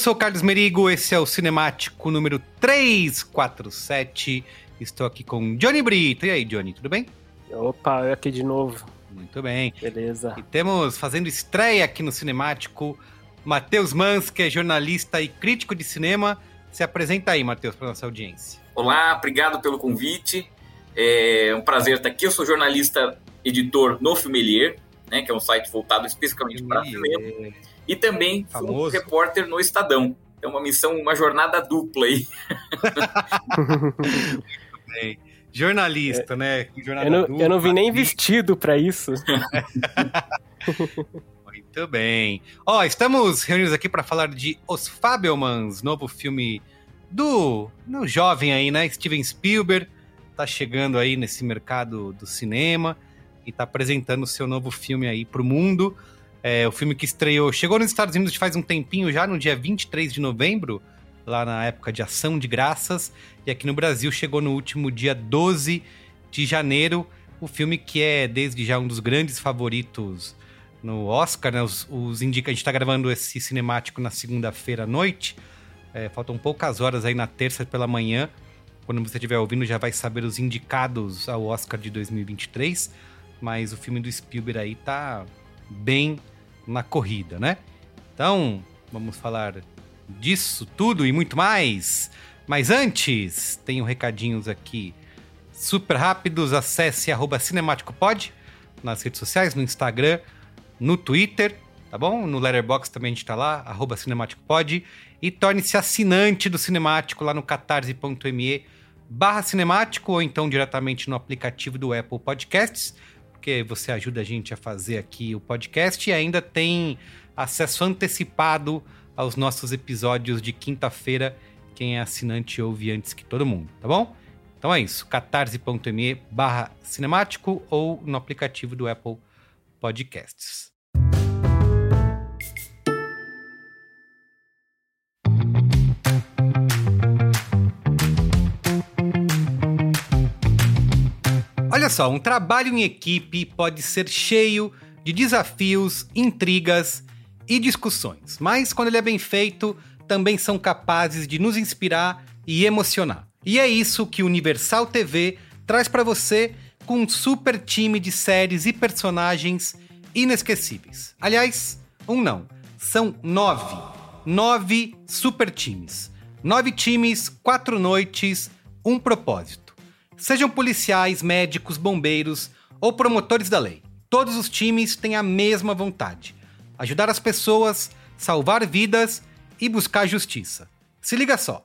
sou o Carlos Merigo, esse é o Cinemático número 347. Estou aqui com Johnny Brito. E aí, Johnny, tudo bem? Opa, eu aqui de novo. Muito bem. Beleza. E temos fazendo estreia aqui no Cinemático Matheus Mans, que é jornalista e crítico de cinema. Se apresenta aí, Matheus, para nossa audiência. Olá, obrigado pelo convite. É um prazer estar aqui. Eu sou jornalista editor no Filmelier, né, que é um site voltado especificamente para cinema. E também um repórter no Estadão. É uma missão, uma jornada dupla aí. Bem, jornalista, né? Jornada Eu não, eu não vim nem vestido pra isso. Muito bem. Ó, estamos reunidos aqui para falar de Os Fabelmans, novo filme do no jovem aí, né? Steven Spielberg tá chegando aí nesse mercado do cinema e tá apresentando o seu novo filme aí pro mundo. É, o filme que estreou, chegou nos Estados Unidos faz um tempinho já, no dia 23 de novembro, lá na época de Ação de Graças, e aqui no Brasil chegou no último dia 12 de janeiro, o filme que é desde já um dos grandes favoritos no Oscar, né? Os, os indica, a gente tá gravando esse cinemático na segunda-feira à noite. É, faltam poucas horas aí na terça pela manhã. Quando você estiver ouvindo, já vai saber os indicados ao Oscar de 2023. Mas o filme do Spielberg aí tá bem na corrida, né? Então, vamos falar disso tudo e muito mais. Mas antes, tenho recadinhos aqui super rápidos. Acesse arroba cinemáticopod nas redes sociais, no Instagram, no Twitter, tá bom? No Letterboxd também a gente tá lá, arroba cinemáticopod. E torne-se assinante do Cinemático lá no catarse.me barra cinemático ou então diretamente no aplicativo do Apple Podcasts, porque você ajuda a gente a fazer aqui o podcast e ainda tem acesso antecipado aos nossos episódios de quinta-feira. Quem é assinante ouve antes que todo mundo, tá bom? Então é isso, catarse.me barra cinemático ou no aplicativo do Apple Podcasts. Só, um trabalho em equipe pode ser cheio de desafios, intrigas e discussões, mas quando ele é bem feito, também são capazes de nos inspirar e emocionar. E é isso que Universal TV traz para você com um super time de séries e personagens inesquecíveis. Aliás, um não, são nove. Nove super times. Nove times, quatro noites, um propósito. Sejam policiais, médicos, bombeiros ou promotores da lei. Todos os times têm a mesma vontade: ajudar as pessoas, salvar vidas e buscar justiça. Se liga só.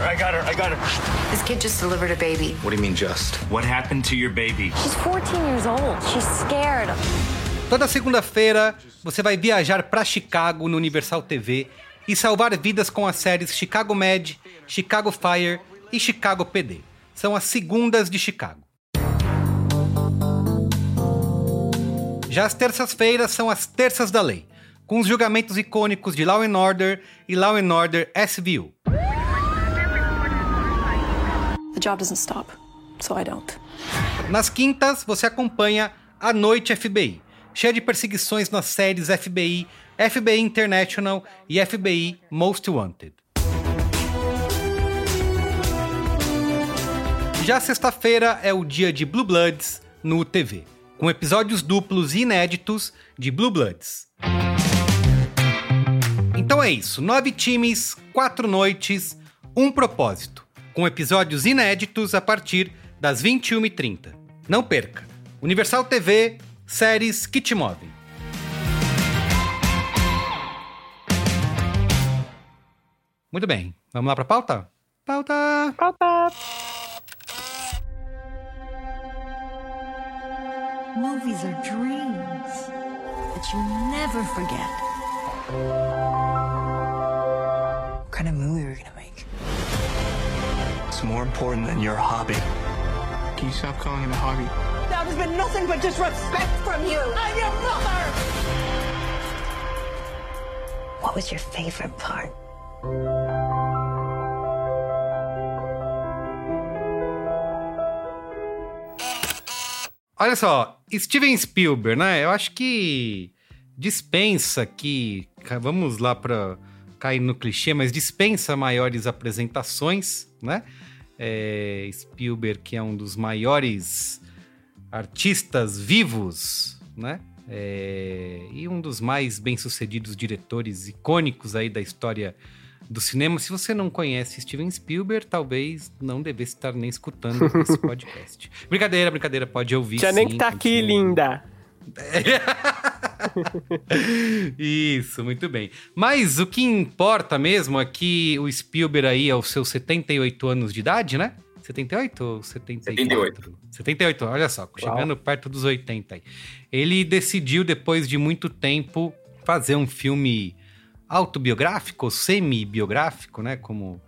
I got her, I got her. This kid just delivered a baby. What do you mean just? What happened to your baby? She's 14 years old. She's scared. Toda segunda-feira você vai viajar para Chicago no Universal TV e salvar vidas com as séries Chicago Med, Chicago Fire e Chicago PD. São as segundas de Chicago. Já as terças-feiras são as terças da lei, com os julgamentos icônicos de Law and Order e Law and Order SVU. The job doesn't stop, so I don't. Nas quintas, você acompanha A Noite FBI, cheia de perseguições nas séries FBI, FBI International e FBI Most Wanted. Já sexta-feira é o dia de Blue Bloods no TV, com episódios duplos e inéditos de Blue Bloods. Então é isso, nove times, quatro noites, um propósito com episódios inéditos a partir das 21h30. Não perca! Universal TV, séries que te movem. Muito bem, vamos lá para pauta? Pauta! Pauta! Movies are dreams that you never forget. What kind of movie are we gonna make? It's more important than your hobby. Can you stop calling it a hobby? That has been nothing but disrespect from you. I'm your mother! What was your favorite part? Olha só, Steven Spielberg, né? Eu acho que dispensa que. Vamos lá para cair no clichê, mas dispensa maiores apresentações, né? É, Spielberg, que é um dos maiores artistas vivos, né? É, e um dos mais bem-sucedidos diretores icônicos aí da história do cinema. Se você não conhece Steven Spielberg, talvez não devesse estar nem escutando esse podcast. brincadeira, brincadeira, pode ouvir. Já sim, nem que tá aqui, linda. Isso, muito bem. Mas o que importa mesmo é que o Spielberg aí, aos seus 78 anos de idade, né? 78 ou 74? 78. 78, olha só, chegando perto dos 80 aí. Ele decidiu, depois de muito tempo, fazer um filme autobiográfico, semi-biográfico, né? Como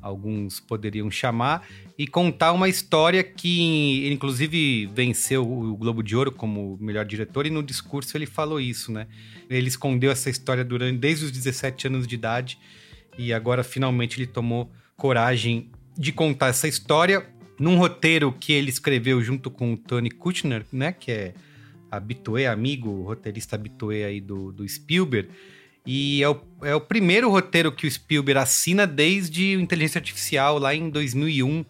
alguns poderiam chamar, e contar uma história que inclusive, venceu o Globo de Ouro como melhor diretor, e no discurso ele falou isso, né? Ele escondeu essa história durante desde os 17 anos de idade, e agora finalmente ele tomou coragem de contar essa história num roteiro que ele escreveu junto com o Tony Kushner, né? Que é habitué, amigo, roteirista habitué aí do, do Spielberg. E é o, é o primeiro roteiro que o Spielberg assina desde o Inteligência Artificial, lá em 2001.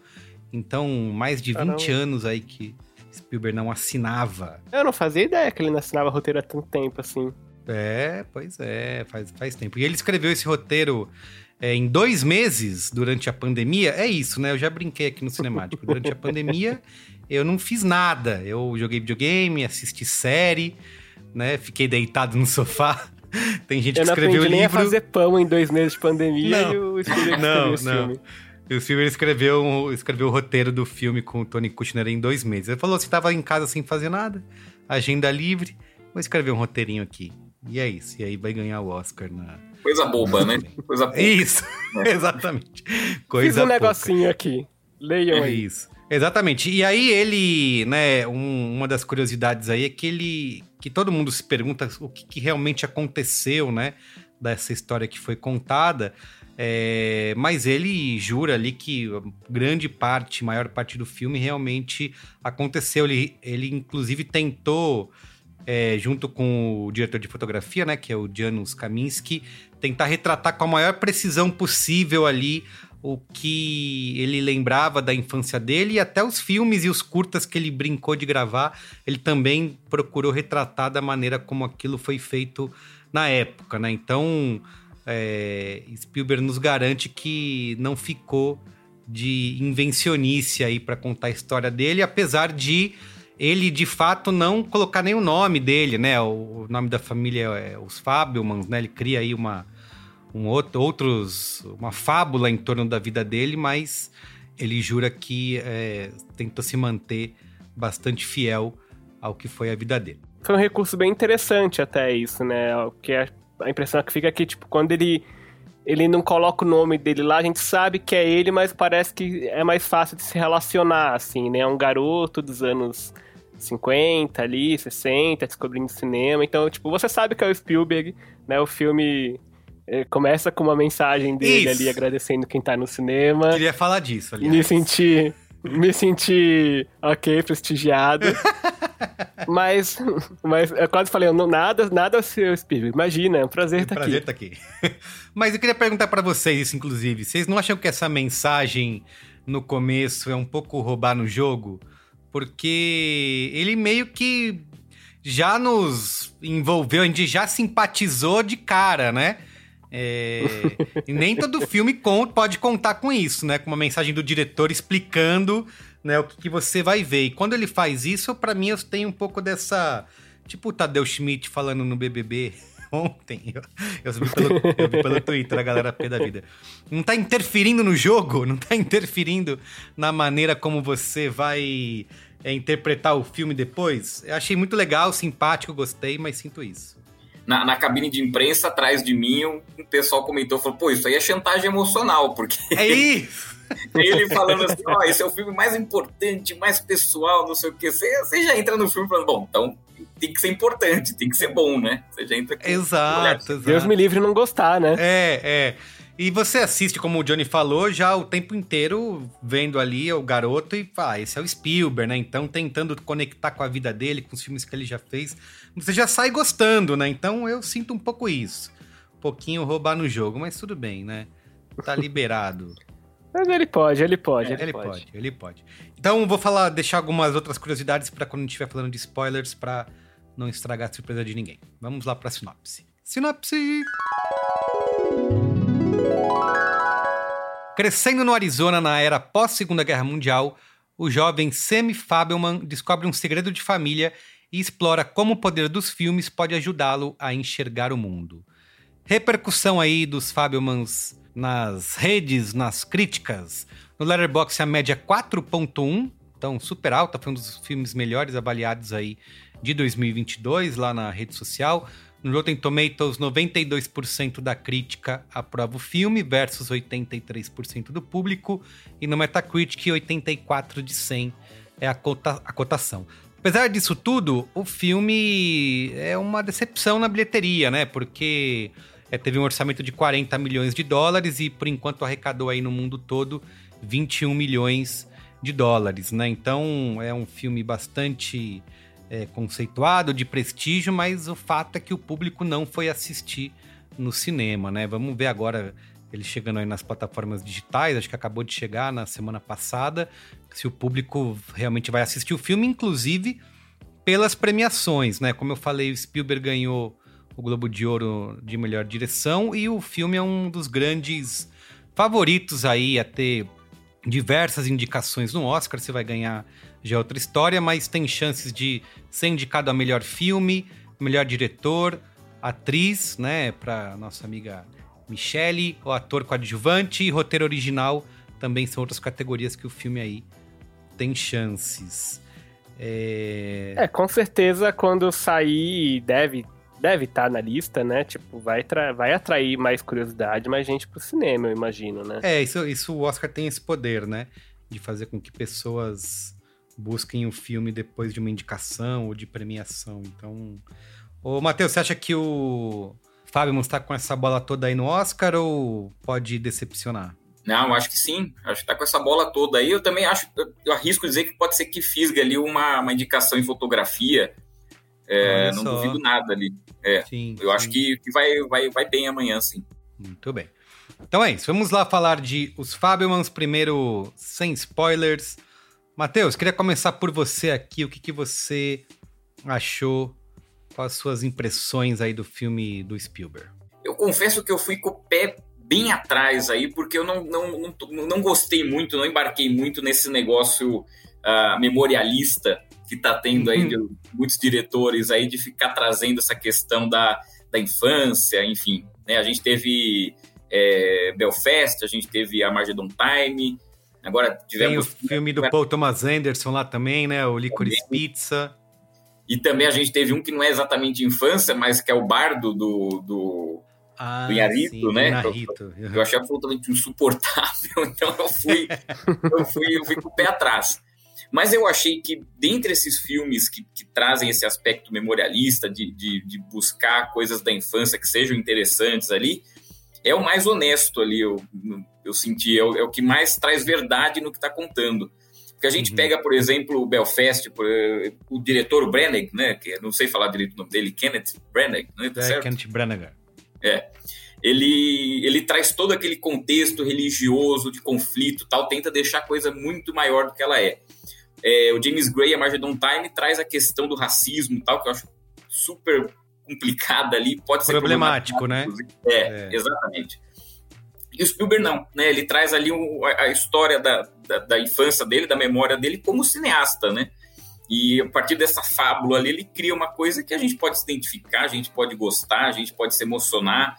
Então, mais de 20 Caramba. anos aí que Spielberg não assinava. Eu não fazia ideia que ele não assinava roteiro há tanto tempo assim. É, pois é, faz, faz tempo. E ele escreveu esse roteiro é, em dois meses durante a pandemia. É isso, né? Eu já brinquei aqui no Cinemático. Durante a pandemia, eu não fiz nada. Eu joguei videogame, assisti série, né? Fiquei deitado no sofá. Tem gente Eu que não escreveu aprendi nem a livro. fazer pão em dois meses de pandemia Não. e o Spielberg Não, escreveu não. filme. E o Spielberg escreveu, escreveu o roteiro do filme com o Tony Kushner em dois meses. Ele falou: você tava em casa sem fazer nada, agenda livre, vou escrever um roteirinho aqui. E é isso. E aí vai ganhar o Oscar na. Coisa boba, né? Coisa boba. Isso, exatamente. Coisa Fiz um pouca. negocinho aqui. Leiam É aí. isso. Exatamente. E aí ele, né, um- uma das curiosidades aí é que ele, que todo mundo se pergunta o que, que realmente aconteceu, né, dessa história que foi contada. É, mas ele jura ali que grande parte, maior parte do filme realmente aconteceu. Ele, ele inclusive tentou, é, junto com o diretor de fotografia, né, que é o Janusz Kaminski, tentar retratar com a maior precisão possível ali o que ele lembrava da infância dele e até os filmes e os curtas que ele brincou de gravar, ele também procurou retratar da maneira como aquilo foi feito na época, né? Então, é, Spielberg nos garante que não ficou de invencionice aí para contar a história dele, apesar de ele de fato não colocar nem o nome dele, né? O, nome da família é os Fabelmans, né? Ele cria aí uma um outro, outros uma fábula em torno da vida dele, mas ele jura que é, tenta se manter bastante fiel ao que foi a vida dele. Foi um recurso bem interessante até isso, né? O que é a impressão que fica é que, tipo, quando ele, ele não coloca o nome dele lá, a gente sabe que é ele, mas parece que é mais fácil de se relacionar, assim, né? É um garoto dos anos 50 ali, 60, descobrindo cinema. Então, tipo, você sabe que é o Spielberg, né? O filme começa com uma mensagem dele Isso. ali agradecendo quem tá no cinema. Queria falar disso, ali. Me senti me senti, ok, prestigiado. mas, mas eu quase falei, não, nada, nada seu Spielberg. Imagina, é um prazer estar prazer aqui. Prazer estar aqui. mas eu queria perguntar para vocês isso, inclusive. Vocês não acham que essa mensagem no começo é um pouco roubar no jogo? Porque ele meio que já nos envolveu, a gente já simpatizou de cara, né? É, e nem todo filme pode contar com isso, né? Com uma mensagem do diretor explicando né, o que, que você vai ver. E quando ele faz isso, para mim, eu tenho um pouco dessa. Tipo o Tadeu Schmidt falando no BBB ontem. Eu, eu, vi pelo, eu vi pelo Twitter a galera pé da vida. Não tá interferindo no jogo, não tá interferindo na maneira como você vai é, interpretar o filme depois. Eu achei muito legal, simpático, gostei, mas sinto isso na, na, cabine de imprensa, atrás de mim, um, um, pessoal comentou, falou, pô, isso aí é chantagem emocional, porque... É isso! ele falando assim, ó, oh, esse é o filme mais importante, mais pessoal, não sei o quê. Você, você já entra no filme falando, bom, então tem que ser importante, tem que ser bom, né? Você já entra com Exato, exato. Deus me livre não gostar, né? É, é. E você assiste, como o Johnny falou, já o tempo inteiro vendo ali o garoto e fala, ah, esse é o Spielberg, né? Então tentando conectar com a vida dele, com os filmes que ele já fez. Você já sai gostando, né? Então eu sinto um pouco isso. Um pouquinho roubar no jogo, mas tudo bem, né? Tá liberado. mas ele pode, ele pode, é, ele, ele pode. pode. Ele pode. Então vou falar, deixar algumas outras curiosidades para quando a gente estiver falando de spoilers, para não estragar a surpresa de ninguém. Vamos lá para sinopse. Sinopse! Crescendo no Arizona na era pós-Segunda Guerra Mundial, o jovem Sammy Fabelman descobre um segredo de família e explora como o poder dos filmes pode ajudá-lo a enxergar o mundo. Repercussão aí dos Fabelmans nas redes, nas críticas. No Letterboxd a média 4.1, então super alta, foi um dos filmes melhores avaliados aí de 2022 lá na rede social. No Rotten Tomatoes, 92% da crítica aprova o filme versus 83% do público. E no Metacritic, 84 de 100 é a, cota a cotação. Apesar disso tudo, o filme é uma decepção na bilheteria, né? Porque é, teve um orçamento de 40 milhões de dólares e, por enquanto, arrecadou aí no mundo todo 21 milhões de dólares, né? Então, é um filme bastante é, conceituado, de prestígio, mas o fato é que o público não foi assistir no cinema, né? Vamos ver agora ele chegando aí nas plataformas digitais, acho que acabou de chegar na semana passada, se o público realmente vai assistir o filme, inclusive pelas premiações, né? Como eu falei, o Spielberg ganhou o Globo de Ouro de melhor direção e o filme é um dos grandes favoritos aí a ter diversas indicações no Oscar. Você vai ganhar já é outra história, mas tem chances de ser indicado a melhor filme, melhor diretor, atriz, né, para nossa amiga Michelle, o ator coadjuvante e roteiro original também são outras categorias que o filme aí tem chances. É, é com certeza quando sair deve deve estar tá na lista, né? Tipo, vai, vai atrair mais curiosidade, mais gente pro cinema, eu imagino, né? É, isso, isso o Oscar tem esse poder, né? De fazer com que pessoas busquem o filme depois de uma indicação ou de premiação. Então. Ô, Matheus, você acha que o Fábio está com essa bola toda aí no Oscar ou pode decepcionar? Não, acho que sim. Acho que tá com essa bola toda aí. Eu também acho, eu arrisco dizer que pode ser que fisga ali uma, uma indicação em fotografia. É, não duvido nada ali. É, sim, eu sim. acho que, que vai, vai, vai bem amanhã, sim. Muito bem. Então é isso. Vamos lá falar de Os Fabelmans, primeiro sem spoilers. Matheus, queria começar por você aqui. O que, que você achou? Quais as suas impressões aí do filme do Spielberg? Eu confesso que eu fui com o pé bem atrás aí, porque eu não, não, não, não gostei muito, não embarquei muito nesse negócio uh, memorialista que está tendo aí uhum. de muitos diretores aí de ficar trazendo essa questão da, da infância, enfim. Né? A gente teve é, Belfast, a gente teve Armageddon Time, agora tivemos... Tem o filme do Paul Thomas Anderson lá também, né? O Licorice também. Pizza. E também a gente teve um que não é exatamente infância, mas que é o bardo do, do, ah, do Inharito, sim, né? Inharito. Eu, eu, achei absolutamente insuportável, então eu fui, eu fui, eu fui com o pé atrás. Mas eu achei que, dentre esses filmes que, que trazem esse aspecto memorialista, de, de, de, buscar coisas da infância que sejam interessantes ali, é o mais honesto ali, eu, eu senti, é o, é o que mais traz verdade no que está contando. Porque a gente uhum. pega, por exemplo, o Belfast, por, o diretor Branagh, né? Que não sei falar direito o nome dele, Kenneth Branagh, né? Tá é, Kenneth Branagh. É. Ele, ele traz todo aquele contexto religioso de conflito tal, tenta deixar a coisa muito maior do que ela é. é o James Gray, a Margedon Time, traz a questão do racismo tal, que eu acho super complicada ali, pode ser problemático, né? É, é, exatamente. E o Spielberg não, né? Ele traz ali o, a, a, história da, da, da, infância dele, da memória dele como cineasta, né? E a partir dessa fábula ali, ele cria uma coisa que a gente pode se identificar, a gente pode gostar, a gente pode se emocionar.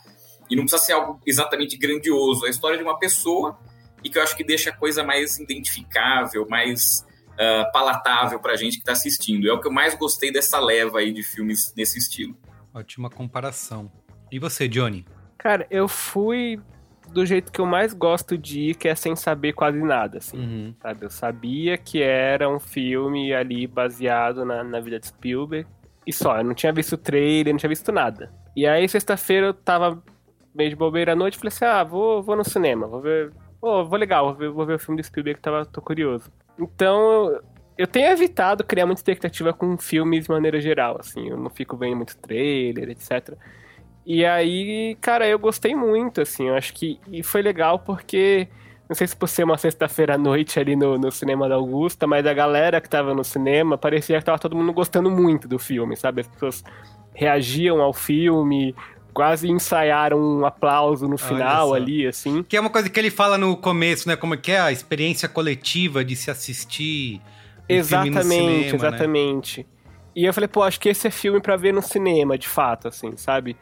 E não precisa ser algo exatamente grandioso. É a história de uma pessoa e que eu acho que deixa a coisa mais identificável, mais uh, palatável para a gente que está assistindo. É o que eu mais gostei dessa leva aí de filmes nesse estilo. Ótima comparação. E você, Johnny? Cara, eu fui do jeito que eu mais gosto de ir, que é sem saber quase nada, assim, uhum. sabe? Eu sabia que era um filme ali baseado na, na vida de Spielberg, e só, eu não tinha visto o trailer, não tinha visto nada. E aí, sexta-feira, eu tava meio de bobeira à noite, falei assim, ah, vou, vou no cinema, vou ver... Oh, vou legal, vou ver, vou ver o filme do Spielberg que tava, tô curioso. Então, eu, eu tenho evitado criar muita expectativa com filmes de maneira geral, assim, eu não fico vendo muito trailer, etc., e aí, cara, eu gostei muito, assim, eu acho que e foi legal porque, não sei se por ser uma sexta-feira à noite ali no, no cinema da Augusta, mas a galera que tava no cinema parecia que tava todo mundo gostando muito do filme, sabe? As pessoas reagiam ao filme, quase ensaiaram um aplauso no final ali, assim. Que é uma coisa que ele fala no começo, né? Como é que é a experiência coletiva de se assistir. Um exatamente, cinema, né? exatamente. Né? E eu falei, pô, acho que esse é filme para ver no cinema, de fato, assim, sabe?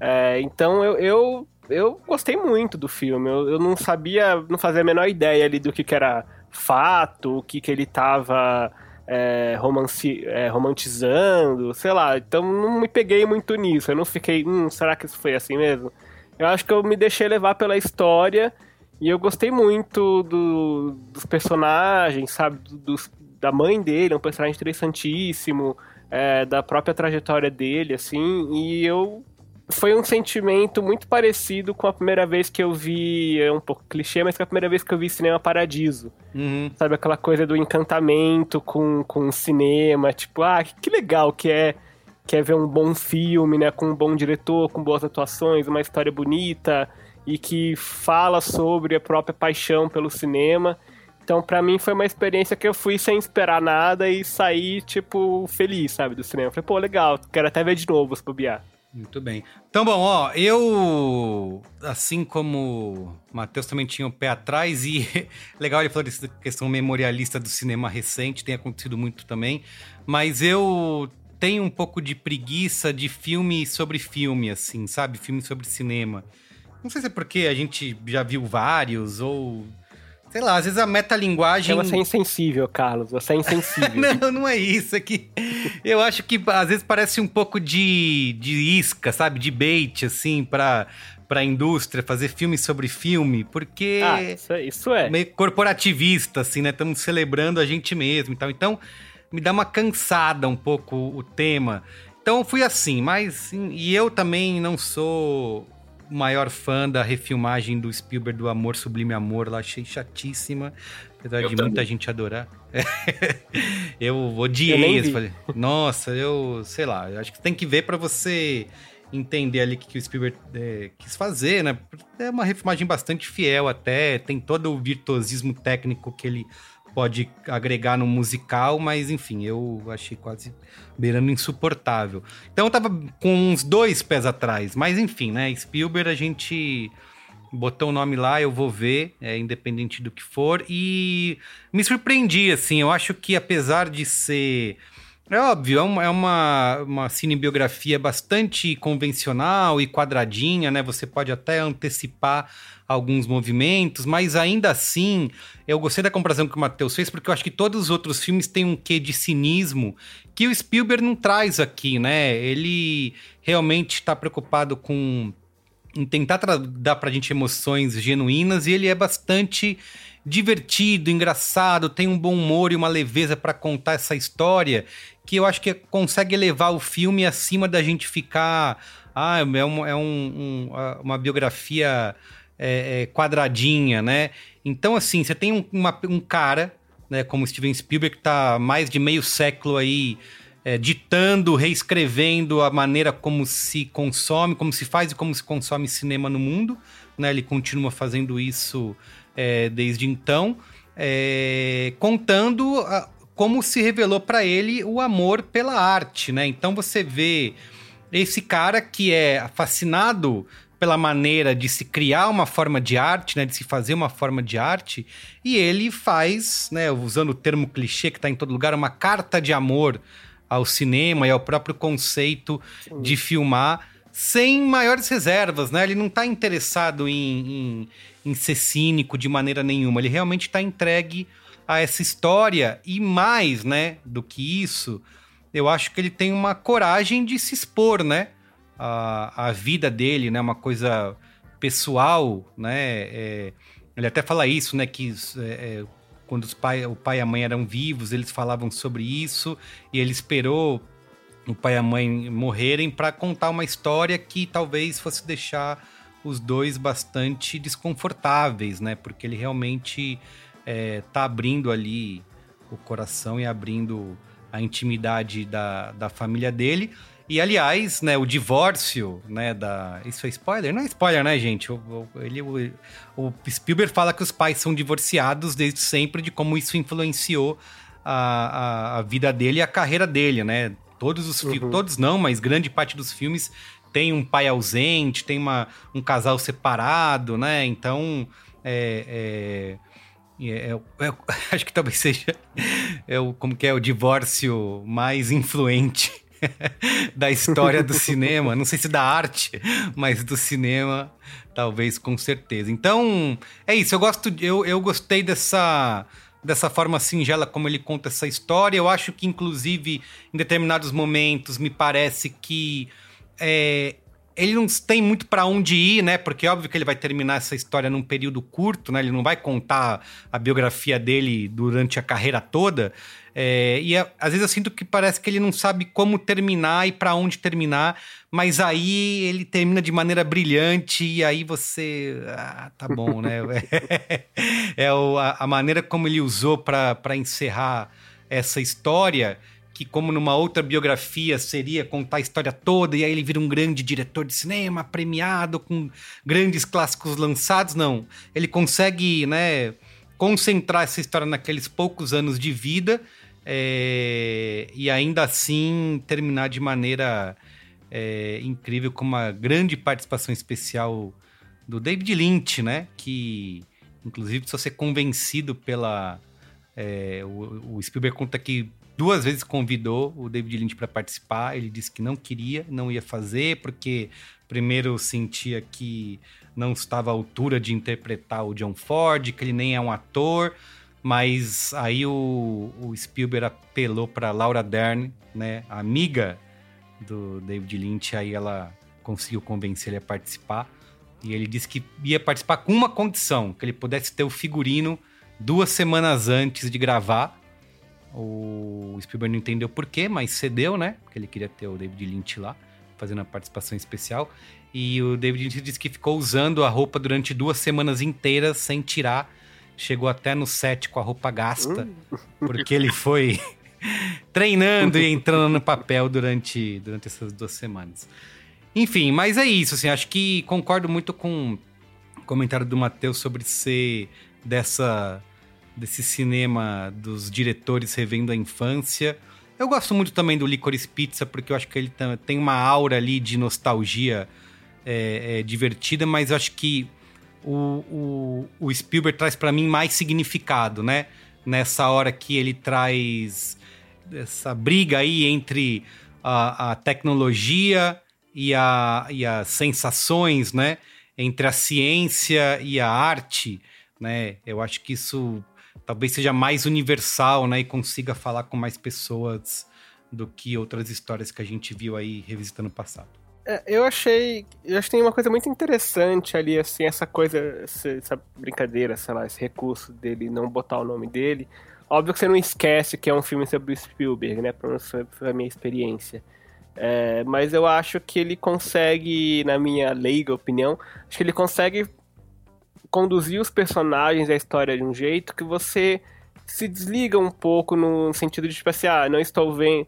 É, então eu, eu, eu gostei muito do filme. Eu, eu, não sabia, não fazia a menor ideia ali do que, que era fato, o que, que ele tava é, romance, é, romantizando, sei lá. Então não me peguei muito nisso. Eu não fiquei, hum, será que isso foi assim mesmo? Eu acho que eu me deixei levar pela história e eu gostei muito do, dos personagens, sabe? Do, da mãe dele, é um personagem interessantíssimo, é, da própria trajetória dele, assim. E eu foi um sentimento muito parecido com a primeira vez que eu vi, é um pouco clichê, mas com a primeira vez que eu vi Cinema Paradiso. Uhum. Sabe, aquela coisa do encantamento com, com o cinema, tipo, ah, que, que legal que é, que é ver um bom filme, né, com um bom diretor, com boas atuações, uma história bonita e que fala sobre a própria paixão pelo cinema. Então, para mim, foi uma experiência que eu fui sem esperar nada e saí, tipo, feliz, sabe, do cinema. Falei, pô, legal, quero até ver de novo, se bobear. Muito bem. Então, bom, ó, eu, assim como o Matheus também tinha o pé atrás, e legal ele falou dessa questão memorialista do cinema recente, tem acontecido muito também, mas eu tenho um pouco de preguiça de filme sobre filme, assim, sabe? Filme sobre cinema. Não sei se é porque a gente já viu vários, ou Sei lá, às vezes a metalinguagem. Você é insensível, Carlos. Você é insensível. não, não é isso. É que eu acho que às vezes parece um pouco de, de isca, sabe? De bait, assim, pra, pra indústria fazer filme sobre filme, porque. Ah, isso, é, isso é. Meio corporativista, assim, né? Estamos celebrando a gente mesmo e tal. Então, me dá uma cansada um pouco o tema. Então fui assim, mas. E eu também não sou maior fã da refilmagem do Spielberg do Amor Sublime Amor. Lá achei chatíssima. Apesar eu de também. muita gente adorar. eu odiei. Eu Nossa, eu sei lá, acho que tem que ver para você entender ali o que, o Spielberg é, quis fazer, né? É uma refilmagem bastante fiel até, tem todo o virtuosismo técnico que ele pode agregar no musical, mas enfim, eu achei quase beirando insuportável. Então eu tava com uns dois pés atrás, mas enfim, né? Spielberg a gente botou o nome lá, eu vou ver, é, independente do que for, e me surpreendi, assim, eu acho que apesar de ser é óbvio, é uma, é uma, uma cinebiografia bastante convencional e quadradinha, né? Você pode até antecipar alguns movimentos, mas ainda assim, eu gostei da comparação que o Matheus fez, porque eu acho que todos os outros filmes têm um quê de cinismo que o Spielberg não traz aqui, né? Ele realmente está preocupado com em tentar dar pra gente emoções genuínas e ele é bastante divertido, engraçado, tem um bom humor e uma leveza para contar essa história que eu acho que consegue elevar o filme acima da gente ficar. Ah, é, um, é um, um, uma biografia é, é, quadradinha, né? Então, assim, você tem um, uma, um cara, né, como Steven Spielberg, que tá mais de meio século aí. É, ditando, reescrevendo a maneira como se consome, como se faz e como se consome cinema no mundo. Né? Ele continua fazendo isso é, desde então, é, contando a, como se revelou para ele o amor pela arte, né? Então você vê esse cara que é fascinado pela maneira de se criar uma forma de arte, né, de se fazer uma forma de arte, e ele faz, né, usando o termo clichê que está em todo lugar, uma carta de amor ao cinema e ao próprio conceito Sim. de filmar sem maiores reservas, né? Ele não está interessado em, em, em ser cínico de maneira nenhuma, ele realmente está entregue a essa história. E mais, né, do que isso, eu acho que ele tem uma coragem de se expor, né, a, a vida dele, né, uma coisa pessoal, né, é, ele até fala isso, né, que é, é, quando os pai, o pai e a mãe eram vivos, eles falavam sobre isso e ele esperou o pai e a mãe morrerem para contar uma história que talvez fosse deixar os dois bastante desconfortáveis, né, porque ele realmente é, tá abrindo ali o coração e abrindo a intimidade da, da família dele. E, aliás, né, o divórcio, né, da... Isso é spoiler? Não é spoiler, né, gente? O, ele, o, o Spielberg fala que os pais são divorciados desde sempre, de como isso influenciou a, a, a vida dele e a carreira dele, né? Todos os filmes, uhum. todos não, mas grande parte dos filmes tem um pai ausente, tem uma, um casal separado, né? Então, é, é é, é, é, acho que talvez seja é o, como que é o divórcio mais influente da história do cinema. Não sei se da arte, mas do cinema, talvez com certeza. Então, é isso. Eu gosto, eu, eu gostei dessa dessa forma singela como ele conta essa história. Eu acho que, inclusive, em determinados momentos, me parece que é, ele não tem muito para onde ir, né? Porque é óbvio que ele vai terminar essa história num período curto, né? Ele não vai contar a biografia dele durante a carreira toda. É, e é, às vezes eu sinto que parece que ele não sabe como terminar e para onde terminar, mas aí ele termina de maneira brilhante e aí você. Ah, tá bom, né? é o, a, a maneira como ele usou para encerrar essa história que, como numa outra biografia, seria contar a história toda, e aí ele vira um grande diretor de cinema, premiado, com grandes clássicos lançados. Não. Ele consegue, né, concentrar essa história naqueles poucos anos de vida é, e ainda assim terminar de maneira é, incrível, com uma grande participação especial do David Lynch, né? Que, inclusive, precisa ser convencido pela. É, o, o Spielberg conta que duas vezes convidou o David Lynch para participar. Ele disse que não queria, não ia fazer, porque primeiro sentia que não estava à altura de interpretar o John Ford, que ele nem é um ator. Mas aí o, o Spielberg apelou para Laura Dern, né, amiga do David Lynch, aí ela conseguiu convencer ele a participar. E ele disse que ia participar com uma condição, que ele pudesse ter o figurino duas semanas antes de gravar O Spielberg não entendeu por quê, mas cedeu, né? Porque ele queria ter o David Lynch lá, fazendo a participação especial. E o David Lynch disse que ficou usando a roupa durante duas semanas inteiras sem tirar. Chegou até no set com a roupa gasta, hum. porque ele foi treinando e entrando no papel durante, durante essas duas semanas. Enfim, mas é isso, assim, acho que concordo muito com o comentário do Matheus sobre ser dessa desse cinema dos diretores revendo a infância. Eu gosto muito também do Licorice Pizza, porque eu acho que ele tem uma aura ali de nostalgia é, é, divertida, mas eu acho que o, o, o Spielberg traz para mim mais significado, né? Nessa hora que ele traz essa briga aí entre a, a tecnologia e, a, e as sensações, né? Entre a ciência e a arte, né? Eu acho que isso talvez seja mais universal, né? E consiga falar com mais pessoas do que outras histórias que a gente viu aí revisitando o passado. É, eu achei. Eu acho que tem uma coisa muito interessante ali, assim, essa coisa, essa brincadeira, sei lá, esse recurso dele não botar o nome dele. Óbvio que você não esquece que é um filme sobre Spielberg, né? Pelo menos foi a minha experiência. É, mas eu acho que ele consegue, na minha leiga opinião, acho que ele consegue conduzir os personagens e a história de um jeito que você se desliga um pouco no sentido de, tipo assim, ah, não estou vendo.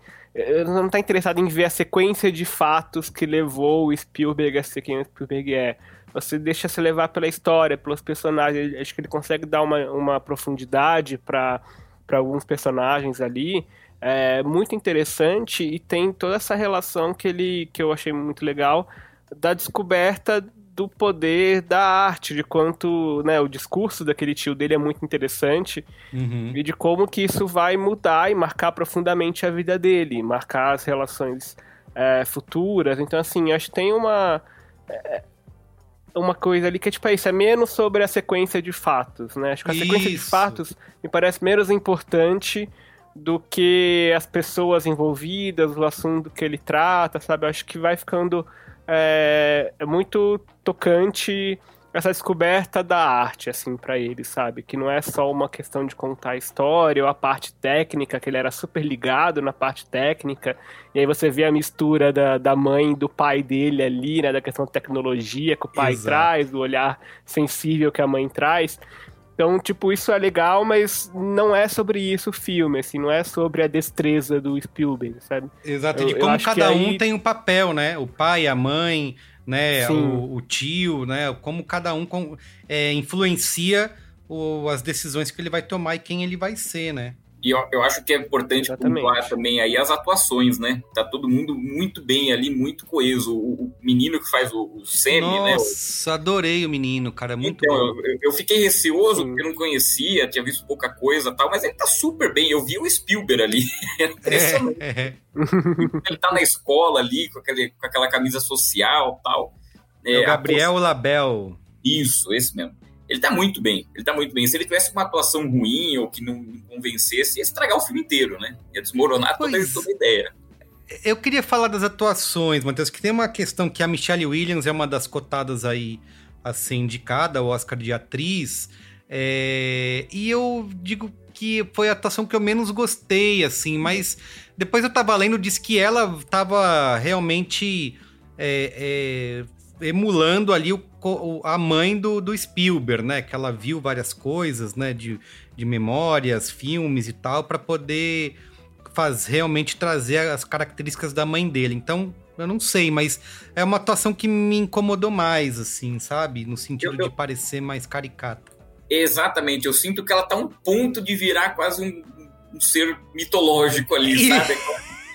Não está interessado em ver a sequência de fatos que levou o Spielberg a ser quem o Spielberg é. Você deixa se levar pela história, pelos personagens. Acho que ele consegue dar uma, uma profundidade para para alguns personagens ali. É muito interessante e tem toda essa relação que ele que eu achei muito legal da descoberta do poder da arte, de quanto né, o discurso daquele tio dele é muito interessante uhum. e de como que isso vai mudar e marcar profundamente a vida dele, marcar as relações é, futuras. Então, assim, acho que tem uma. É, uma coisa ali que é tipo é isso, é menos sobre a sequência de fatos, né? Acho que a isso. sequência de fatos me parece menos importante do que as pessoas envolvidas, o assunto que ele trata, sabe? Acho que vai ficando é, é muito tocante essa descoberta da arte, assim, para ele, sabe? Que não é só uma questão de contar a história ou a parte técnica, que ele era super ligado na parte técnica, e aí você vê a mistura da, da mãe e do pai dele ali, né? Da questão de tecnologia que o pai Exato. traz, do olhar sensível que a mãe traz. Então, tipo, isso é legal, mas não é sobre isso o filme, assim, não é sobre a destreza do Spielberg, sabe? Exato, de como cada um aí... tem um papel, né? O pai, a mãe, né? O, o, tio, né? Como cada um é, influencia o, as decisões que ele vai tomar e quem ele vai ser, né? E eu, eu acho que é importante pontuar também aí as atuações, né? Tá todo mundo muito bem ali, muito coeso. O, o menino que faz o, o Semi, Nossa, né? Nossa, adorei o menino, cara, muito então, bom. Eu, eu fiquei receoso Sim. porque eu não conhecia, tinha visto pouca coisa tal, mas ele tá super bem. Eu vi o Spielberg ali. É impressionante. É, é. ele tá na escola ali, com, aquele, com aquela camisa social tal. É, o Gabriel Label. Isso, esse mesmo ele tá muito bem. Ele tá muito bem. Se ele tivesse uma atuação ruim ou que não convencesse, ia estragar o filme inteiro, né? Ia desmoronar toda, toda a ideia. Eu queria falar das atuações, Matheus, que tem uma questão que a Michelle Williams é uma das cotadas aí a ser indicada ao Oscar de atriz. É... E eu digo que foi a atuação que eu menos gostei, assim, mas depois eu tava lendo, diz que ela tava realmente é, é, emulando ali o, a mãe do, do Spielberg, né? Que ela viu várias coisas, né? De, de memórias, filmes e tal, para poder faz, realmente trazer as características da mãe dele. Então, eu não sei, mas é uma atuação que me incomodou mais, assim, sabe? No sentido eu, eu... de parecer mais caricata. Exatamente, eu sinto que ela tá um ponto de virar quase um, um ser mitológico ali, sabe?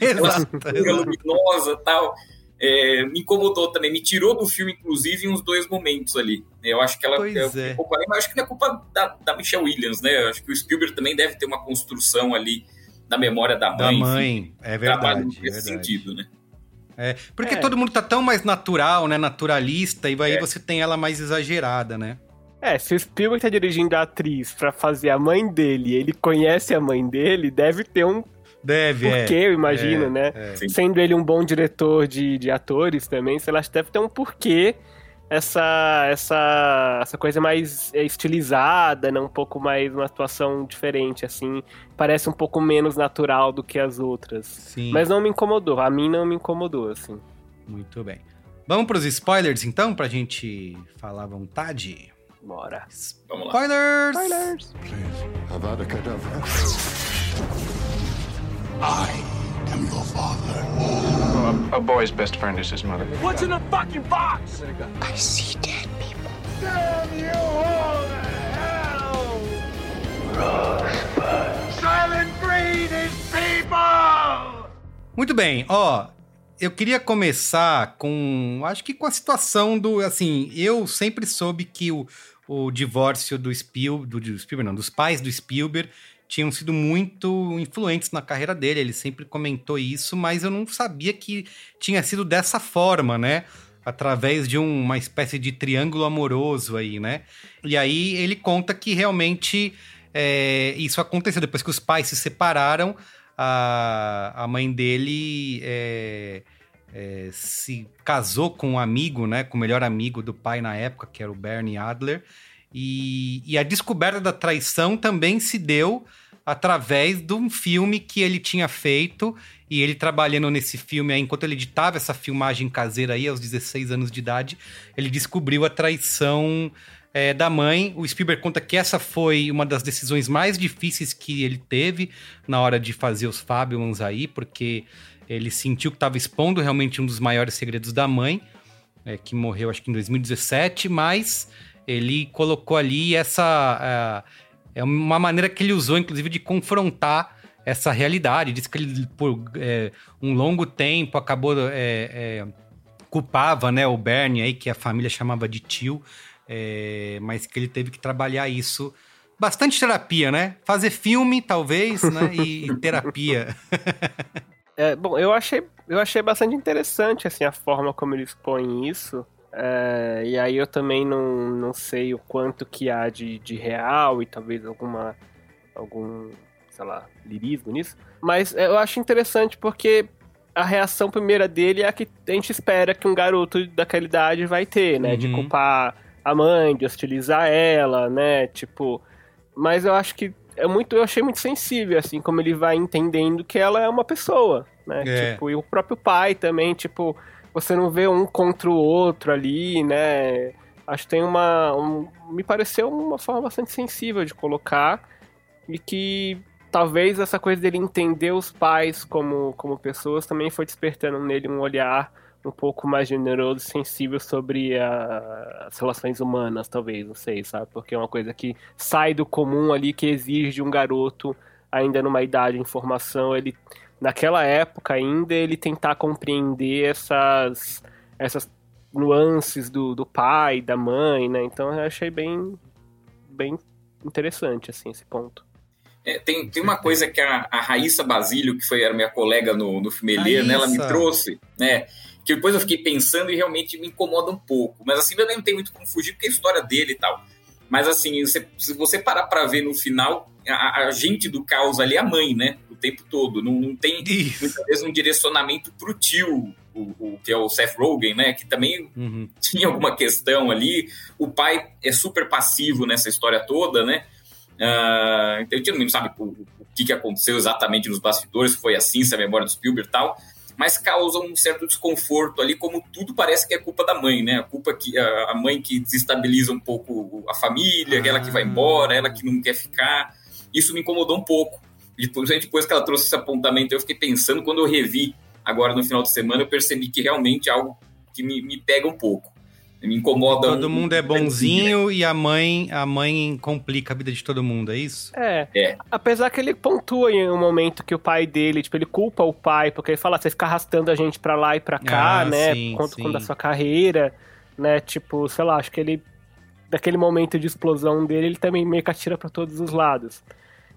exato, exato. luminosa tal é, me incomodou também, me tirou do filme, inclusive, em uns dois momentos ali. Eu acho que ela pois é, é. um pouco além, mas acho que não é culpa da, da Michelle Williams, né? Eu acho que o Spielberg também deve ter uma construção ali da memória da mãe. Da mãe, enfim, é verdade. Nesse é verdade. sentido, né? É, porque é. todo mundo tá tão mais natural, né? Naturalista, e aí é. você tem ela mais exagerada, né? É, se o Spielberg tá dirigindo a atriz para fazer a mãe dele, ele conhece a mãe dele, deve ter um Deve, porquê, é. eu imagino, é, né? É. Sendo ele um bom diretor de, de atores também, sei lá, deve ter um porquê essa essa essa coisa mais estilizada, né? Um pouco mais uma atuação diferente, assim. Parece um pouco menos natural do que as outras. Sim. Mas não me incomodou. A mim não me incomodou, assim. Muito bem. Vamos para os spoilers, então, pra gente falar à vontade? Bora. Vamos lá. Spoilers! Spoilers! Please. I am your father. Well, a, a boy's best friend is his mother. What's in the fucking box? I see dead people. Damn you all to hell! Silent breed is people! Muito bem, ó. Eu queria começar com. Acho que com a situação do. Assim, eu sempre soube que o, o divórcio do Spielberg. Do, do Spielberg, não, dos pais do Spielberg tinham sido muito influentes na carreira dele. Ele sempre comentou isso, mas eu não sabia que tinha sido dessa forma, né? Através de um, uma espécie de triângulo amoroso aí, né? E aí ele conta que realmente é, isso aconteceu depois que os pais se separaram. A, a mãe dele é, é, se casou com um amigo, né? Com o melhor amigo do pai na época, que era o Bernie Adler. E, e, a descoberta da traição também se deu através de um filme que ele tinha feito. E ele trabalhando nesse filme aí, enquanto ele editava essa filmagem caseira aí, aos 16 anos de idade, ele descobriu a traição é, da mãe. O Spielberg conta que essa foi uma das decisões mais difíceis que ele teve na hora de fazer os Fabulans aí, porque ele sentiu que estava expondo realmente um dos maiores segredos da mãe, é, que morreu acho que em 2017, mas ele colocou ali essa. É, é uma maneira que ele usou, inclusive, de confrontar essa realidade. Diz que ele, por é, um longo tempo, acabou. É, é, culpava né, o Bernie aí, que a família chamava de tio, é, mas que ele teve que trabalhar isso. Bastante terapia, né? Fazer filme, talvez, né? E, e terapia. Bom, eu achei, eu achei bastante interessante assim, a forma como ele expõe isso. É, e aí eu também não, não sei o quanto que há de, de real e talvez alguma algum, sei lá, lirismo nisso. Mas eu acho interessante porque a reação primeira dele é a que a gente espera que um garoto daquela idade vai ter, né? Uhum. De culpar a mãe, de hostilizar ela, né? Tipo. Mas eu acho que é muito, eu achei muito sensível, assim, como ele vai entendendo que ela é uma pessoa, né? É. Tipo, e o próprio pai também, tipo, você não vê um contra o outro ali, né? Acho que tem uma. Um, me pareceu uma forma bastante sensível de colocar e que talvez essa coisa dele entender os pais como, como pessoas também foi despertando nele um olhar um pouco mais generoso e sensível sobre a, as relações humanas, talvez, não sei, sabe? Porque é uma coisa que sai do comum ali, que exige de um garoto, ainda numa idade de formação, ele, naquela época ainda, ele tentar compreender essas, essas nuances do, do pai, da mãe, né? Então eu achei bem, bem interessante, assim, esse ponto. É, tem, tem uma coisa que a, a Raíssa Basílio, que foi a minha colega no, no Fumelê, né, ela me trouxe, né? que depois eu fiquei pensando e realmente me incomoda um pouco. Mas assim, ainda não tem muito como fugir, porque é a história dele e tal. Mas assim, você, se você parar pra ver no final, a, a, gente do caos ali é a mãe, né? O tempo todo. Não, não tem Isso. muitas vezes um direcionamento pro tio, o, o, que é o Seth Rogen, né? Que também uhum. tinha alguma questão ali. O pai é super passivo nessa história toda, né? Uh, então a gente não sabe o, o que, que aconteceu exatamente nos bastidores, se foi assim, se é a memória do Spielberg e tal mas causa um certo desconforto ali, como tudo parece que é culpa da mãe, né? A culpa que a mãe que desestabiliza um pouco a família, ah. ela que vai embora, ela que não quer ficar. Isso me incomodou um pouco. Depois, depois que ela trouxe esse apontamento, eu fiquei pensando, quando eu revi agora no final de semana, eu percebi que realmente é algo que me, me pega um pouco. Me incomoda. Todo um, mundo é bonzinho e a mãe, a mãe complica a vida de todo mundo, é isso? É. é. Apesar que ele pontua em um momento que o pai dele, tipo, ele culpa o pai, porque ele fala, você fica arrastando a gente pra lá e pra cá, ah, né? Sim, conta com da sua carreira, né? Tipo, sei lá, acho que ele. Daquele momento de explosão dele, ele também meio que atira pra todos os lados.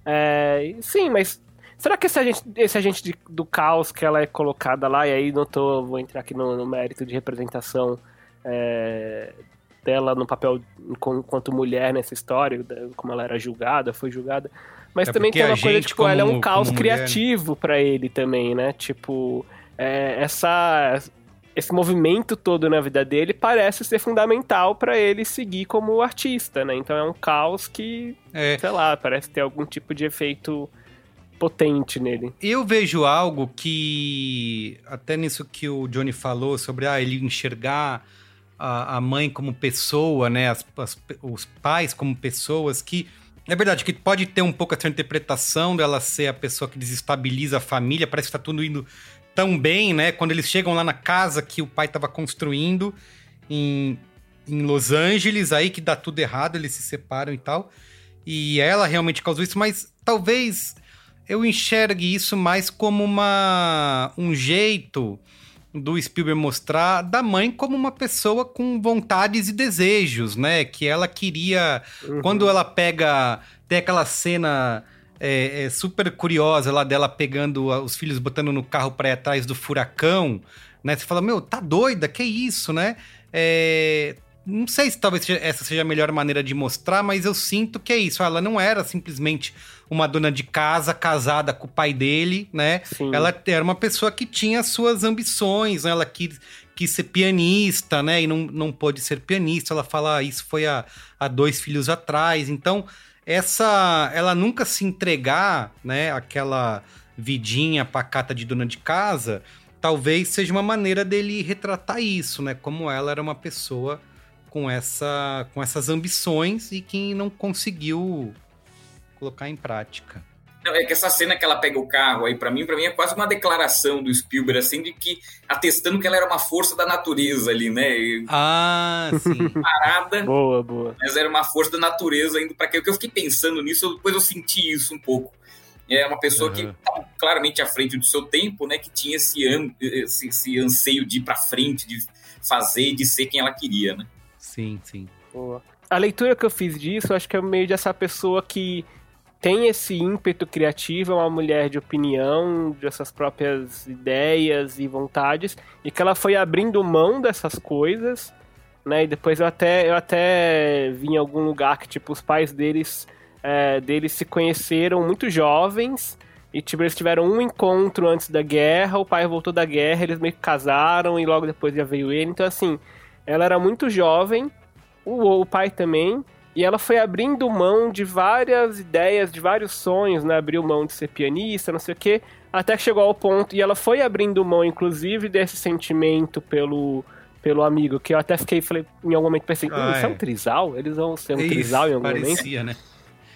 É, sim, mas Será que esse agente, esse agente de, do caos que ela é colocada lá, e aí não tô, vou entrar aqui no, no mérito de representação é, dela no papel enquanto mulher nessa história, como ela era julgada, foi julgada. Mas é também tem uma coisa, tipo, como, ela é um caos criativo para ele também, né? Tipo, é, essa. Esse movimento todo na vida dele parece ser fundamental para ele seguir como artista, né? Então é um caos que, é. sei lá, parece ter algum tipo de efeito potente nele. Eu vejo algo que, até nisso que o Johnny falou, sobre ah, ele enxergar a, a mãe como pessoa, né? As, as, os pais como pessoas que. É verdade que pode ter um pouco essa interpretação dela ser a pessoa que desestabiliza a família, parece que tá tudo indo tão bem, né? Quando eles chegam lá na casa que o pai estava construindo em, em Los Angeles, aí que dá tudo errado, eles se separam e tal. E ela realmente causou isso, mas talvez eu enxergue isso mais como uma um jeito do Spielberg mostrar da mãe como uma pessoa com vontades e desejos, né? Que ela queria. Uhum. Quando ela pega. Tem aquela cena é, é super curiosa lá dela pegando os filhos, botando no carro para ir atrás do furacão, né? Você fala, meu, tá doida? Que isso, né? É, não sei se talvez essa seja a melhor maneira de mostrar, mas eu sinto que é isso. Ela não era simplesmente uma dona de casa casada com o pai dele, né? Sim. Ela era uma pessoa que tinha suas ambições, né? ela quis, quis ser pianista, né? E não, não pôde ser pianista. Ela fala, ah, isso foi há, há dois filhos atrás. Então, essa. Ela nunca se entregar, né? Aquela vidinha pacata de dona de casa, talvez seja uma maneira dele retratar isso, né? Como ela era uma pessoa com essa com essas ambições e que não conseguiu colocar em prática. Não, é que essa cena que ela pega o carro aí, para mim, para mim é quase uma declaração do Spielberg, assim, de que atestando que ela era uma força da natureza ali, né? Ah, sim. Parada. boa, boa. Mas era uma força da natureza indo para que eu fiquei pensando nisso, depois eu senti isso um pouco. É uma pessoa uhum. que estava claramente à frente do seu tempo, né? Que tinha esse, an esse, esse anseio de ir para frente, de fazer e de ser quem ela queria, né? Sim, sim. Boa. A leitura que eu fiz disso, acho que é meio dessa pessoa que tem esse ímpeto criativo, é uma mulher de opinião, de suas próprias ideias e vontades, e que ela foi abrindo mão dessas coisas, né? E depois eu até, eu até vi em algum lugar que, tipo, os pais deles, é, deles se conheceram muito jovens, e, tipo, eles tiveram um encontro antes da guerra, o pai voltou da guerra, eles meio que casaram, e logo depois já veio ele. Então, assim, ela era muito jovem, o, o pai também, e ela foi abrindo mão de várias ideias, de vários sonhos, né? Abriu mão de ser pianista, não sei o quê, até que chegou ao ponto. E ela foi abrindo mão, inclusive, desse sentimento pelo, pelo amigo, que eu até fiquei, falei, em algum momento pensei, hum, isso é um trisal? Eles vão ser um isso, trisal em algum parecia, momento? né?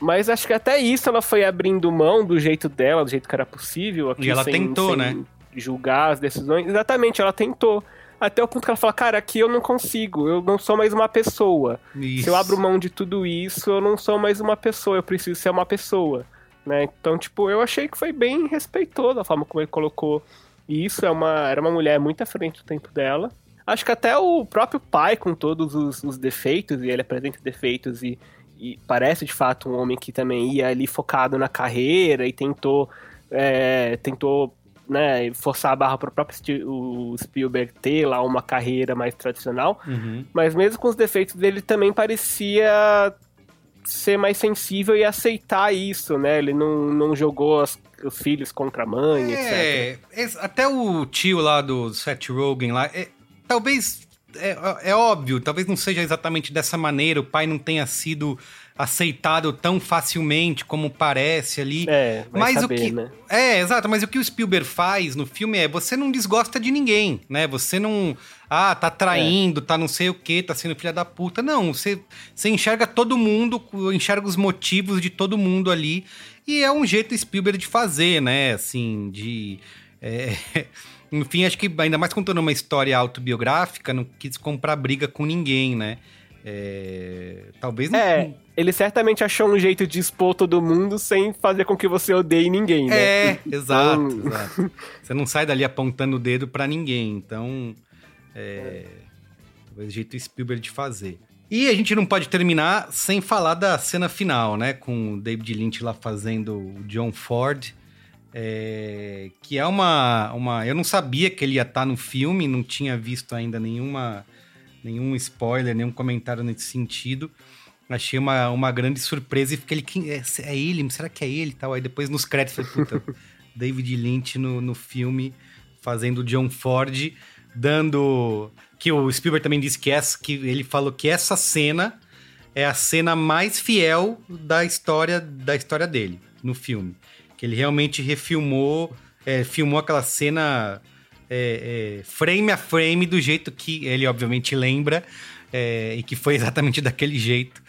Mas acho que até isso ela foi abrindo mão do jeito dela, do jeito que era possível. Aqui, e ela sem, tentou, sem né? Julgar as decisões. Exatamente, ela tentou. Até o ponto que ela fala, cara, aqui eu não consigo, eu não sou mais uma pessoa. Isso. Se eu abro mão de tudo isso, eu não sou mais uma pessoa, eu preciso ser uma pessoa. Né? Então, tipo, eu achei que foi bem respeitoso a forma como ele colocou isso. É uma, era uma mulher muito à frente do tempo dela. Acho que até o próprio pai, com todos os, os defeitos, e ele apresenta defeitos, e, e, parece de fato um homem que também ia ali focado na carreira e tentou, é, tentou né, forçar a barra para o próprio Spielberg ter lá uma carreira mais tradicional, uhum. mas mesmo com os defeitos dele também parecia ser mais sensível e aceitar isso, né? Ele não, não jogou as, os filhos contra a mãe, é, etc. Até o tio lá do Seth Rogen lá, é, talvez é, é, óbvio, talvez não seja exatamente dessa maneira, o pai não tenha sido aceitado tão facilmente como parece ali. É, mas saber, o que né? É, exato, mas o que o Spielberg faz no filme é você não desgosta de ninguém, né? Você não ah, tá traindo, é. tá não sei o que, tá sendo filha da puta. Não, você, você enxerga todo mundo, enxerga os motivos de todo mundo ali. E é um jeito Spielberg de fazer, né? Assim, de. É... Enfim, acho que ainda mais contando uma história autobiográfica, não quis comprar briga com ninguém, né? É... Talvez não. É, ele certamente achou um jeito de expor todo mundo sem fazer com que você odeie ninguém, né? É, exato, então... exato. Você não sai dali apontando o dedo para ninguém, então. É. Talvez o jeito Spielberg de fazer. E a gente não pode terminar sem falar da cena final, né? Com o David Lynch lá fazendo o John Ford. É, que é uma, uma. Eu não sabia que ele ia estar no filme, não tinha visto ainda nenhuma nenhum spoiler, nenhum comentário nesse sentido. Achei uma, uma grande surpresa e fiquei ali, é, é ele? Será que é ele tal? Aí depois nos créditos, falei, puta, David Lynch no, no filme fazendo John Ford. dando. Que o Spielberg também disse que essa. Que ele falou que essa cena é a cena mais fiel da história da história dele no filme. Que ele realmente refilmou, é, filmou aquela cena é, é, frame a frame do jeito que ele obviamente lembra é, e que foi exatamente daquele jeito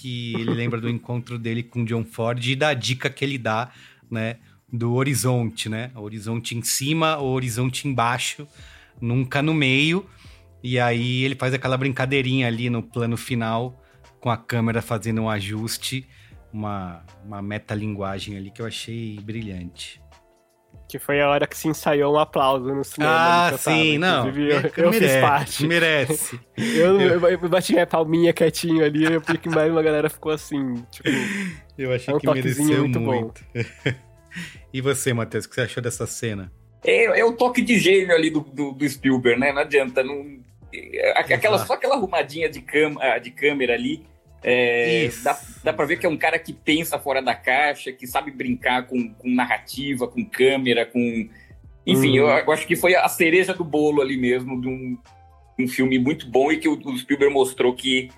que ele lembra do encontro dele com John Ford e da dica que ele dá, né, do horizonte, né, horizonte em cima, o horizonte embaixo, nunca no meio. E aí ele faz aquela brincadeirinha ali no plano final com a câmera fazendo um ajuste, uma, uma metalinguagem ali que eu achei brilhante. Que foi a hora que se ensaiou um aplauso no cinema. Ah, sim, não. Eu, eu merece, fiz parte. Merece. eu, eu, eu bati minha palminha quietinho ali, eu vi que mais uma galera ficou assim, tipo... Eu achei é um que mereceu muito. muito. e você, Matheus, o que você achou dessa cena? É, é o toque de gênio ali do, do, do Spielberg, né? Não adianta, não aquela, só aquela arrumadinha de, cam, ah, de câmera ali. É, dá, dá pra ver que é um cara que pensa fora da caixa, que sabe brincar com, com narrativa, com câmera, com. Enfim, eu, eu, acho que foi a cereja do bolo ali mesmo, de um, um filme muito bom e que o, o Spielberg mostrou que,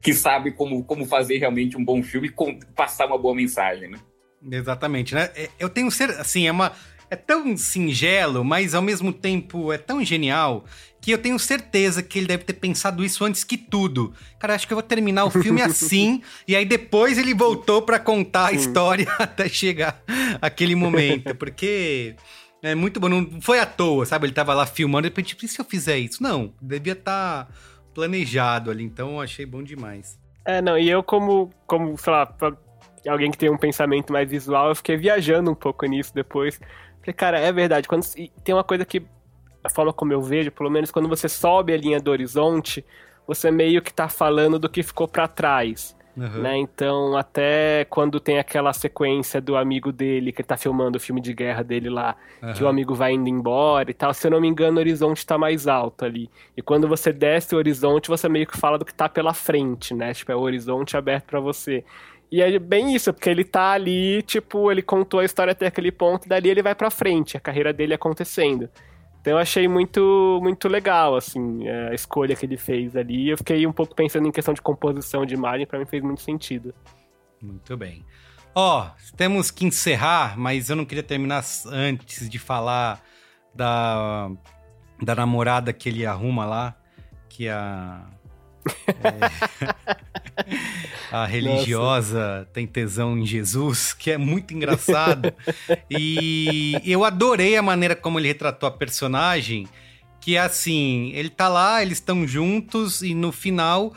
que sabe como, como fazer realmente um bom filme e passar uma boa mensagem, né? Exatamente, né? É, eu tenho ser assim, é uma é tão singelo, mas ao mesmo tempo é tão genial que eu tenho certeza que ele deve ter pensado isso antes que tudo. Cara, acho que eu vou terminar o filme assim, e aí depois ele voltou para contar a história até chegar aquele momento, porque é muito bom, não foi à toa, sabe? Ele tava lá filmando e repente, e se eu fizer isso? Não, devia estar tá planejado ali, então eu achei bom demais. É, não, e eu como, como, sei lá, alguém que tem um pensamento mais visual, eu fiquei viajando um pouco nisso depois. Cara, é verdade. Quando, tem uma coisa que, a forma como eu vejo, pelo menos quando você sobe a linha do horizonte, você meio que tá falando do que ficou para trás. Uhum. Né? Então, até quando tem aquela sequência do amigo dele, que ele tá filmando o filme de guerra dele lá, uhum. que o amigo vai indo embora e tal, se eu não me engano, o horizonte tá mais alto ali. E quando você desce o horizonte, você meio que fala do que tá pela frente, né? Tipo, é o horizonte aberto para você. E é bem isso, porque ele tá ali, tipo, ele contou a história até aquele ponto, e dali ele vai pra frente, a carreira dele acontecendo. Então eu achei muito, muito legal, assim, a escolha que ele fez ali. Eu fiquei um pouco pensando em questão de composição de imagem, para mim fez muito sentido. Muito bem. Ó, oh, temos que encerrar, mas eu não queria terminar antes de falar da, da namorada que ele arruma lá, que é a é, a religiosa Nossa. tem tesão em Jesus, que é muito engraçado. e eu adorei a maneira como ele retratou a personagem, que é assim, ele tá lá, eles estão juntos e no final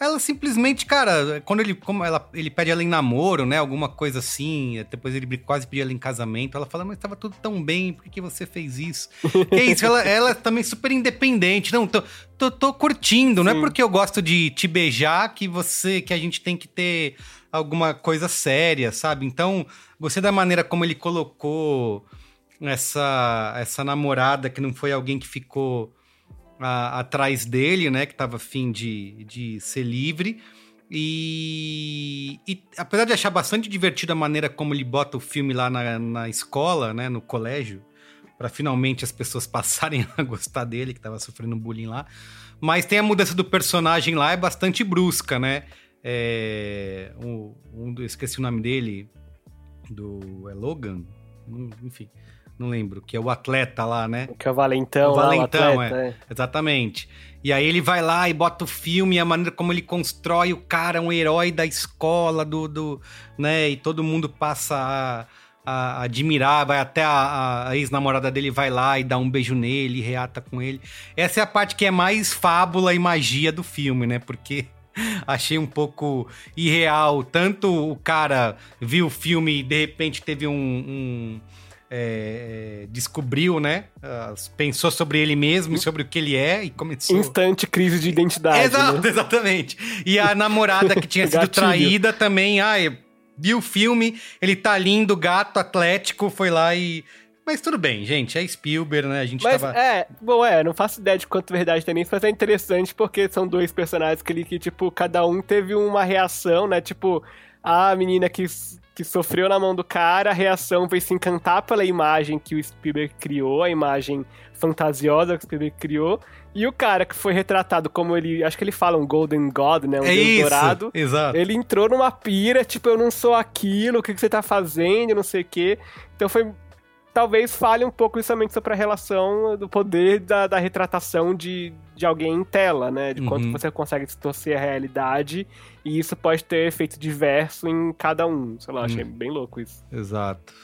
ela simplesmente, cara, quando ele, como ela, ele pede ela em namoro, né? Alguma coisa assim, depois ele quase pediu ela em casamento. Ela fala, mas estava tudo tão bem, por que, que você fez isso? que é isso, ela, ela é também super independente. Não, tô, tô, tô curtindo, Sim. não é porque eu gosto de te beijar que você, que a gente tem que ter alguma coisa séria, sabe? Então, você da maneira como ele colocou essa, essa namorada que não foi alguém que ficou a, atrás dele, né? Que estava afim de, de ser livre. E, e, apesar de achar bastante divertido a maneira como ele bota o filme lá na, na escola, né, no colégio, para finalmente as pessoas passarem a gostar dele, que estava sofrendo bullying lá. Mas tem a mudança do personagem lá, é bastante brusca, né? É, um, um, esqueci o nome dele, do é Logan, enfim não lembro, que é o atleta lá, né? Que é o Valentão. O Valentão, lá, o atleta, é. é. Exatamente. E aí ele vai lá e bota o filme, a maneira como ele constrói o cara, um herói da escola, do, do né? E todo mundo passa a, a admirar, vai até a, a ex-namorada dele vai lá e dá um beijo nele, reata com ele. Essa é a parte que é mais fábula e magia do filme, né? Porque achei um pouco irreal. Tanto o cara viu o filme e de repente teve um, um é, descobriu, né? pensou sobre ele mesmo e sobre o que ele é e começou. Instante crise de identidade. Exato, né? exatamente. E a namorada que tinha sido traída também, ai, viu o filme, ele tá lindo, gato, atlético, foi lá e. Mas tudo bem, gente, é Spielberg, né? A gente mas, tava. É, bom, é, não faço ideia de quanto verdade tem nisso, mas é interessante porque são dois personagens que, que, tipo, cada um teve uma reação, né? Tipo, a menina que que sofreu na mão do cara, a reação foi se encantar pela imagem que o Spielberg criou, a imagem fantasiosa que o Spielberg criou, e o cara que foi retratado como ele, acho que ele fala um Golden God, né, um é Deus isso, dourado. Exato. Ele entrou numa pira, tipo, eu não sou aquilo, o que, que você tá fazendo, não sei o quê. Então foi talvez fale um pouco justamente sobre a relação do poder da, da retratação de, de alguém em tela, né? De quanto Uhum. você consegue distorcer a realidade e isso pode ter efeito diverso em cada um. Sei lá, achei Hum. bem louco isso. Exato.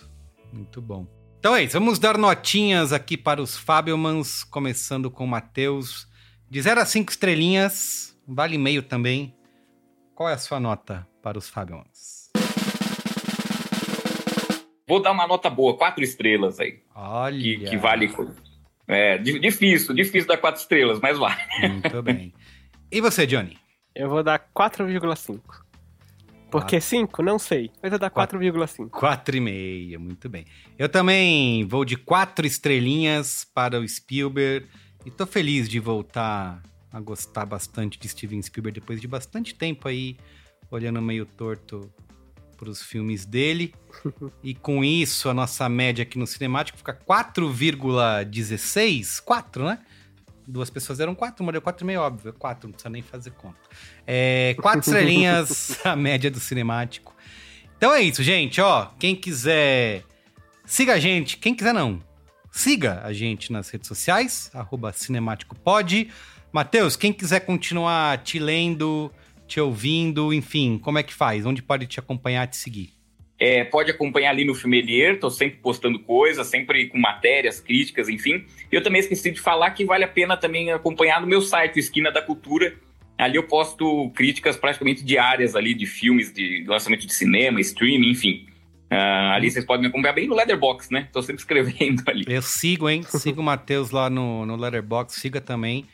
Muito bom. Então é isso, vamos dar notinhas aqui para os Fabelmans, começando com o Matheus. De 0 a 5 estrelinhas, vale meio também. Qual é a sua nota para os Fabelmans? Vou dar uma nota boa, quatro estrelas aí. Olha. Que, que vale. É, di- difícil, difícil dar quatro estrelas, mas vale. Muito bem. E você, Johnny? Eu vou dar 4,5. Porque 5? Não sei. Mas eu vou dar 4,5. 4,5, muito bem. Eu também vou de quatro estrelinhas para o Spielberg. E tô feliz de voltar a gostar bastante de Steven Spielberg depois de bastante tempo aí, olhando meio torto para os filmes dele. e com isso, a nossa média aqui no Cinemático fica 4,16. 4, né? Duas pessoas deram 4, uma deu 4,5, óbvio. 4, não precisa nem fazer conta. É, quatro estrelinhas a média do Cinemático. Então é isso, gente. Ó, quem quiser, siga a gente. Quem quiser, não. Siga a gente nas redes sociais, arroba cinemáticopod. Matheus, quem quiser continuar te lendo, te ouvindo, enfim, como é que faz? Onde pode te acompanhar, te seguir? É, pode acompanhar ali no Filmelier, tô sempre postando coisas, sempre com matérias, críticas, enfim. Eu também esqueci de falar que vale a pena também acompanhar no meu site, Esquina da Cultura. Ali eu posto críticas praticamente diárias ali de filmes, de lançamento de cinema, streaming, enfim. Ah, ali vocês podem me acompanhar bem no Letterboxd, né? Tô sempre escrevendo ali. Eu sigo, hein? Sigo o Matheus lá no, no Letterboxd, siga também.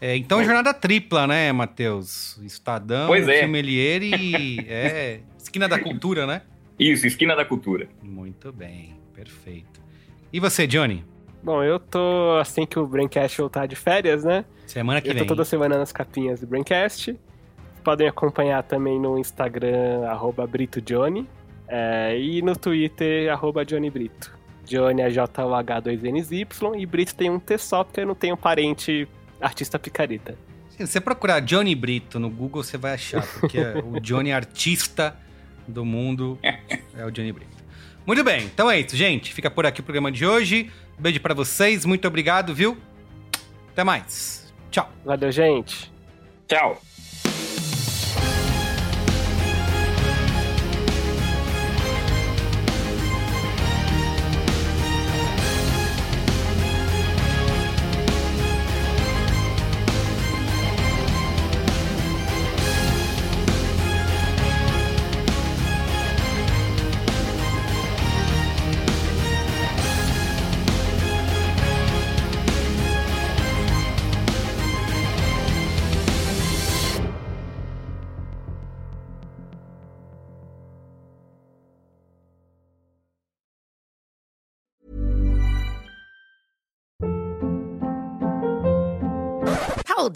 É, então, jornada tripla, né, Matheus? Estadão, Pois é. E é, Esquina da Cultura, né? Isso, Esquina da Cultura. Muito bem, perfeito. E você, Johnny? Bom, eu tô assim que o Braincast voltar de férias, né? Semana que eu vem. tô toda semana nas capinhas do Braincast. Vocês podem acompanhar também no Instagram, arroba BritoJohnny. é, e no Twitter, arroba Johnny Brito. Johnny é J-O-H-2-N-Y e Brito tem um T só porque eu não tenho parente artista picareta. Se você procurar Johnny Brito no Google, você vai achar, porque o Johnny artista do mundo é o Johnny Brito. Muito bem, então é isso, gente. Fica por aqui o programa de hoje. Beijo pra vocês, muito obrigado, viu? Até mais. Tchau. Valeu, gente. Tchau.